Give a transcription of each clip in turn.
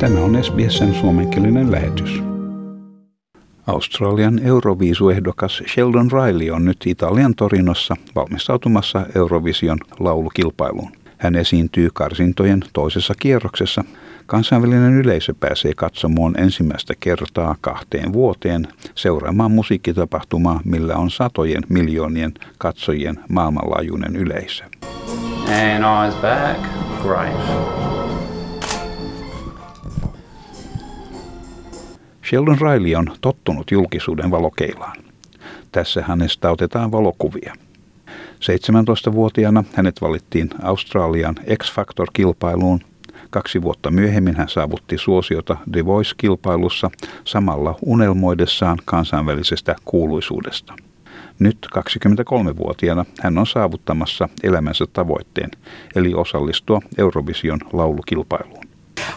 Tämä on SBSn suomenkielinen lähetys. Australian Euroviisuehdokas Sheldon Riley on nyt Italian Torinossa valmistautumassa Eurovision laulukilpailuun. Hän esiintyy karsintojen toisessa kierroksessa. Kansainvälinen yleisö pääsee katsomaan ensimmäistä kertaa kahteen vuoteen seuraamaan musiikkitapahtumaa, millä on satojen miljoonien katsojien maailmanlaajuinen yleisö. And eyes back. Great. Sheldon Riley on tottunut julkisuuden valokeilaan. Tässä hänestä otetaan valokuvia. 17-vuotiaana hänet valittiin Australian X-Factor-kilpailuun. Kaksi vuotta myöhemmin hän saavutti suosiota The Voice-kilpailussa samalla unelmoidessaan kansainvälisestä kuuluisuudesta. Nyt 23-vuotiaana hän on saavuttamassa elämänsä tavoitteen, eli osallistua Eurovision laulukilpailuun.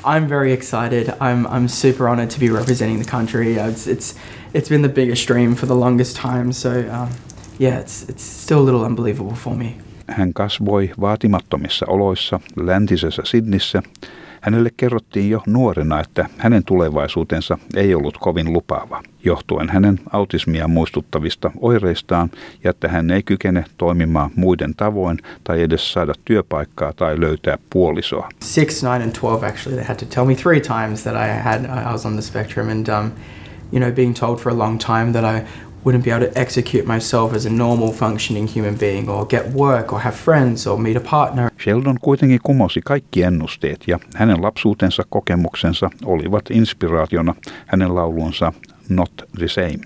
I'm very excited. I'm, I'm super honored to be representing the country. Uh, it's, it's, it's been the biggest dream for the longest time. So, um, yeah, it's, it's still a little unbelievable for me. Hän kasvoi vaatimattomissa oloissa läntisessä Sydnissä Hänelle kerrottiin jo nuorena, että hänen tulevaisuutensa ei ollut kovin lupaava, johtuen hänen autismia muistuttavista oireistaan ja että hän ei kykene toimimaan muiden tavoin tai edes saada työpaikkaa tai löytää puolisoa. Six, nine and 12 actually, they had to tell me three times that I had I was on the spectrum and um, you know being told for a long time that I wouldn't be able to execute myself as a normal functioning human being or get work or have friends or meet a partner. Sheldon kuitenkin kumosi kaikki ennusteet ja hänen lapsuutensa kokemuksensa olivat inspiraationa hänen laulunsa Not the Same.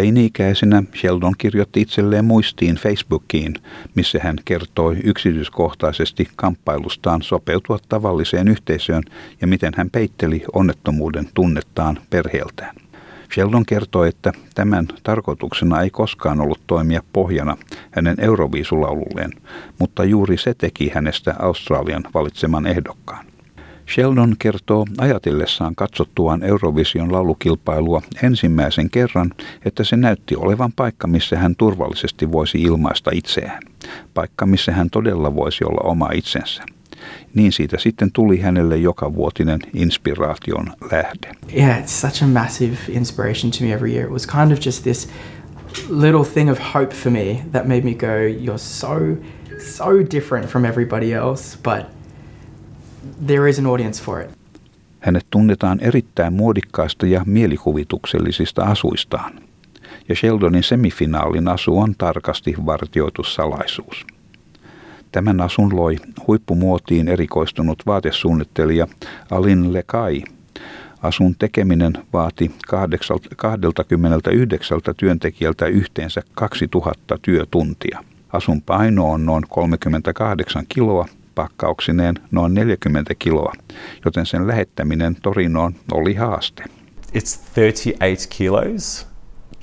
Teini-ikäisenä Sheldon kirjoitti itselleen muistiin Facebookiin, missä hän kertoi yksityiskohtaisesti kamppailustaan sopeutua tavalliseen yhteisöön ja miten hän peitteli onnettomuuden tunnettaan perheeltään. Sheldon kertoi, että tämän tarkoituksena ei koskaan ollut toimia pohjana hänen Euroviisulaululleen, mutta juuri se teki hänestä Australian valitseman ehdokkaan. Sheldon kertoo ajatellessaan katsottuaan Eurovision laulukilpailua ensimmäisen kerran, että se näytti olevan paikka, missä hän turvallisesti voisi ilmaista itseään. Paikka, missä hän todella voisi olla oma itsensä. Niin siitä sitten tuli hänelle joka vuotinen inspiraation lähde. Yeah, it's such a massive inspiration to me every year. It was kind of just this little thing of hope for me that made me go, you're so, so different from everybody else, but there is an audience for it. Hänet tunnetaan erittäin muodikkaista ja mielikuvituksellisista asuistaan. Ja Sheldonin semifinaalin asu on tarkasti vartioitu salaisuus. Tämän asun loi huippumuotiin erikoistunut vaatesuunnittelija Alin Lekai. Asun tekeminen vaati 29 työntekijältä yhteensä 2000 työtuntia. Asun paino on noin 38 kiloa pakkauksineen noin 40 kiloa, joten sen lähettäminen Torinoon oli haaste. It's 38 kilos,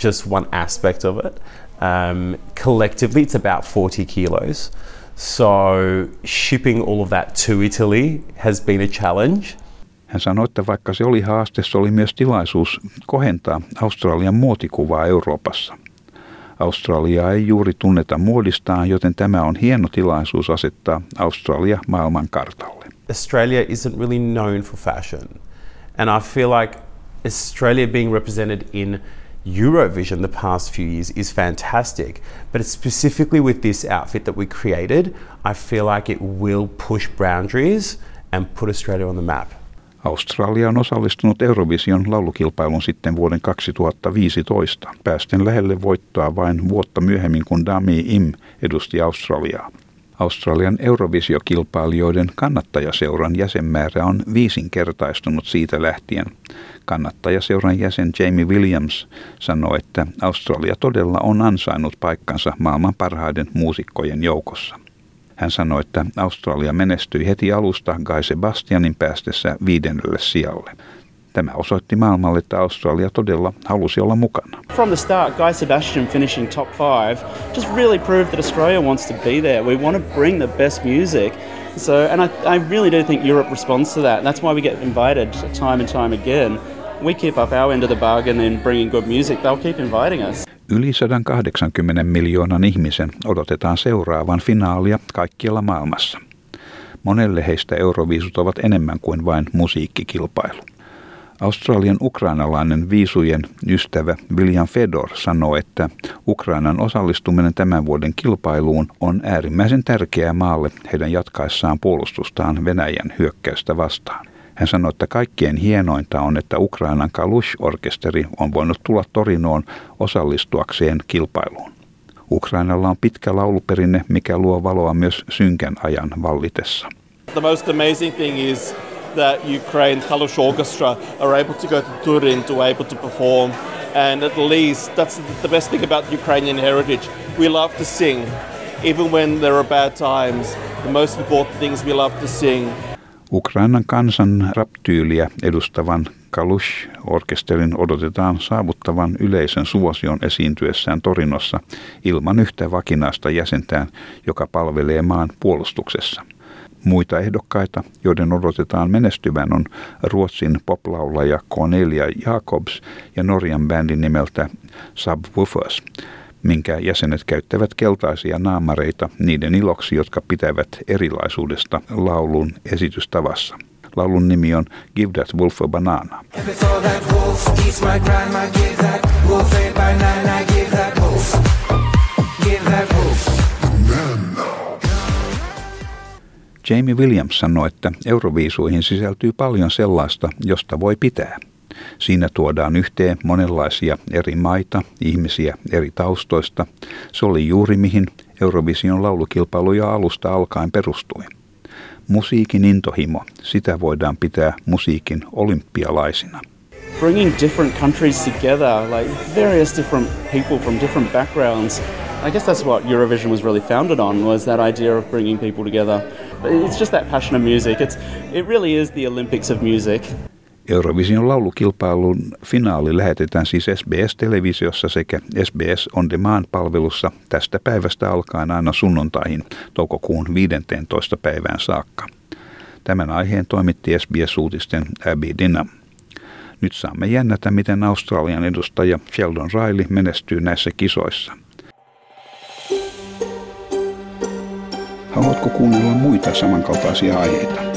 just one aspect of it. Um, collectively, it's about 40 kilos. So shipping all of that to Italy has been a challenge. Hän sanoi, että vaikka se oli haaste, se oli myös tilaisuus kohentaa Australian muotikuvaa Euroopassa – Australiaa ei juuri tunneta muodistaan, joten tämä on hieno tilaisuus asettaa Australia maailman kartalle. Australia isn't really known for fashion. And I feel like Australia being represented in Eurovision the past few years is fantastic, but specifically with this outfit that we created, I feel like it will push boundaries and put Australia on the map. Australia on osallistunut Eurovision laulukilpailun sitten vuoden 2015, päästen lähelle voittoa vain vuotta myöhemmin kuin Dami Im edusti Australiaa. Australian Eurovisiokilpailijoiden kannattajaseuran jäsenmäärä on viisinkertaistunut siitä lähtien. Kannattajaseuran jäsen Jamie Williams sanoi, että Australia todella on ansainnut paikkansa maailman parhaiden muusikkojen joukossa. Hän sanoi, että Australia menestyi heti alusta Guy Sebastianin päästessä viidennelle sijalle. Tämä osoitti maailmalle, että Australia todella halusi olla mukana. From the start, Guy Sebastian finishing top five just really proved that Australia wants to be there. We want to bring the best music. So, and I, I really do think Europe responds to that. That's why we get invited time and time again. We keep up our end of the bargain in bringing good music. They'll keep inviting us. Yli 180 miljoonan ihmisen odotetaan seuraavan finaalia kaikkialla maailmassa. Monelle heistä euroviisut ovat enemmän kuin vain musiikkikilpailu. Australian ukrainalainen viisujen ystävä William Fedor sanoo, että Ukrainan osallistuminen tämän vuoden kilpailuun on äärimmäisen tärkeää maalle heidän jatkaessaan puolustustaan Venäjän hyökkäystä vastaan. Hän sanoi, että kaikkien hienointa on, että Ukrainan Kalush-orkesteri on voinut tulla Torinoon osallistuakseen kilpailuun. Ukrainalla on pitkä lauluperinne, mikä luo valoa myös synkän ajan vallitessa. The most amazing thing is that Ukraine Kalush Orchestra are able to go to Turin to able to perform. And at least that's the best thing about Ukrainian heritage. We love to sing, even when there are bad times. The most important things we love to sing. Ukrainan kansan raptyyliä edustavan Kalush-orkesterin odotetaan saavuttavan yleisen suosion esiintyessään Torinossa ilman yhtä vakinaista jäsentään, joka palvelee maan puolustuksessa. Muita ehdokkaita, joiden odotetaan menestyvän, on Ruotsin poplaulaja Cornelia Jacobs ja Norjan bändin nimeltä Subwoofers, minkä jäsenet käyttävät keltaisia naamareita niiden iloksi, jotka pitävät erilaisuudesta laulun esitystavassa. Laulun nimi on Give That Wolf a Banana. Jamie Williams sanoi, että euroviisuihin sisältyy paljon sellaista, josta voi pitää. Siinä tuodaan yhteen monenlaisia eri maita, ihmisiä eri taustoista. Se oli juuri mihin Eurovision laulukilpailu jo alusta alkaen perustui. Musiikin intohimo, sitä voidaan pitää musiikin olympialaisina. Bringing different countries together, like various different people from different backgrounds, I guess that's what Eurovision was really founded on was that idea of bringing people together. It's just that passion of music. It's it really is the Olympics of music. Eurovision laulukilpailun finaali lähetetään siis SBS-televisiossa sekä SBS On Demand-palvelussa tästä päivästä alkaen aina sunnuntaihin toukokuun 15. päivään saakka. Tämän aiheen toimitti SBS-uutisten Abby Dinham. Nyt saamme jännätä, miten Australian edustaja Sheldon Riley menestyy näissä kisoissa – Haluatko kuunnella muita samankaltaisia aiheita?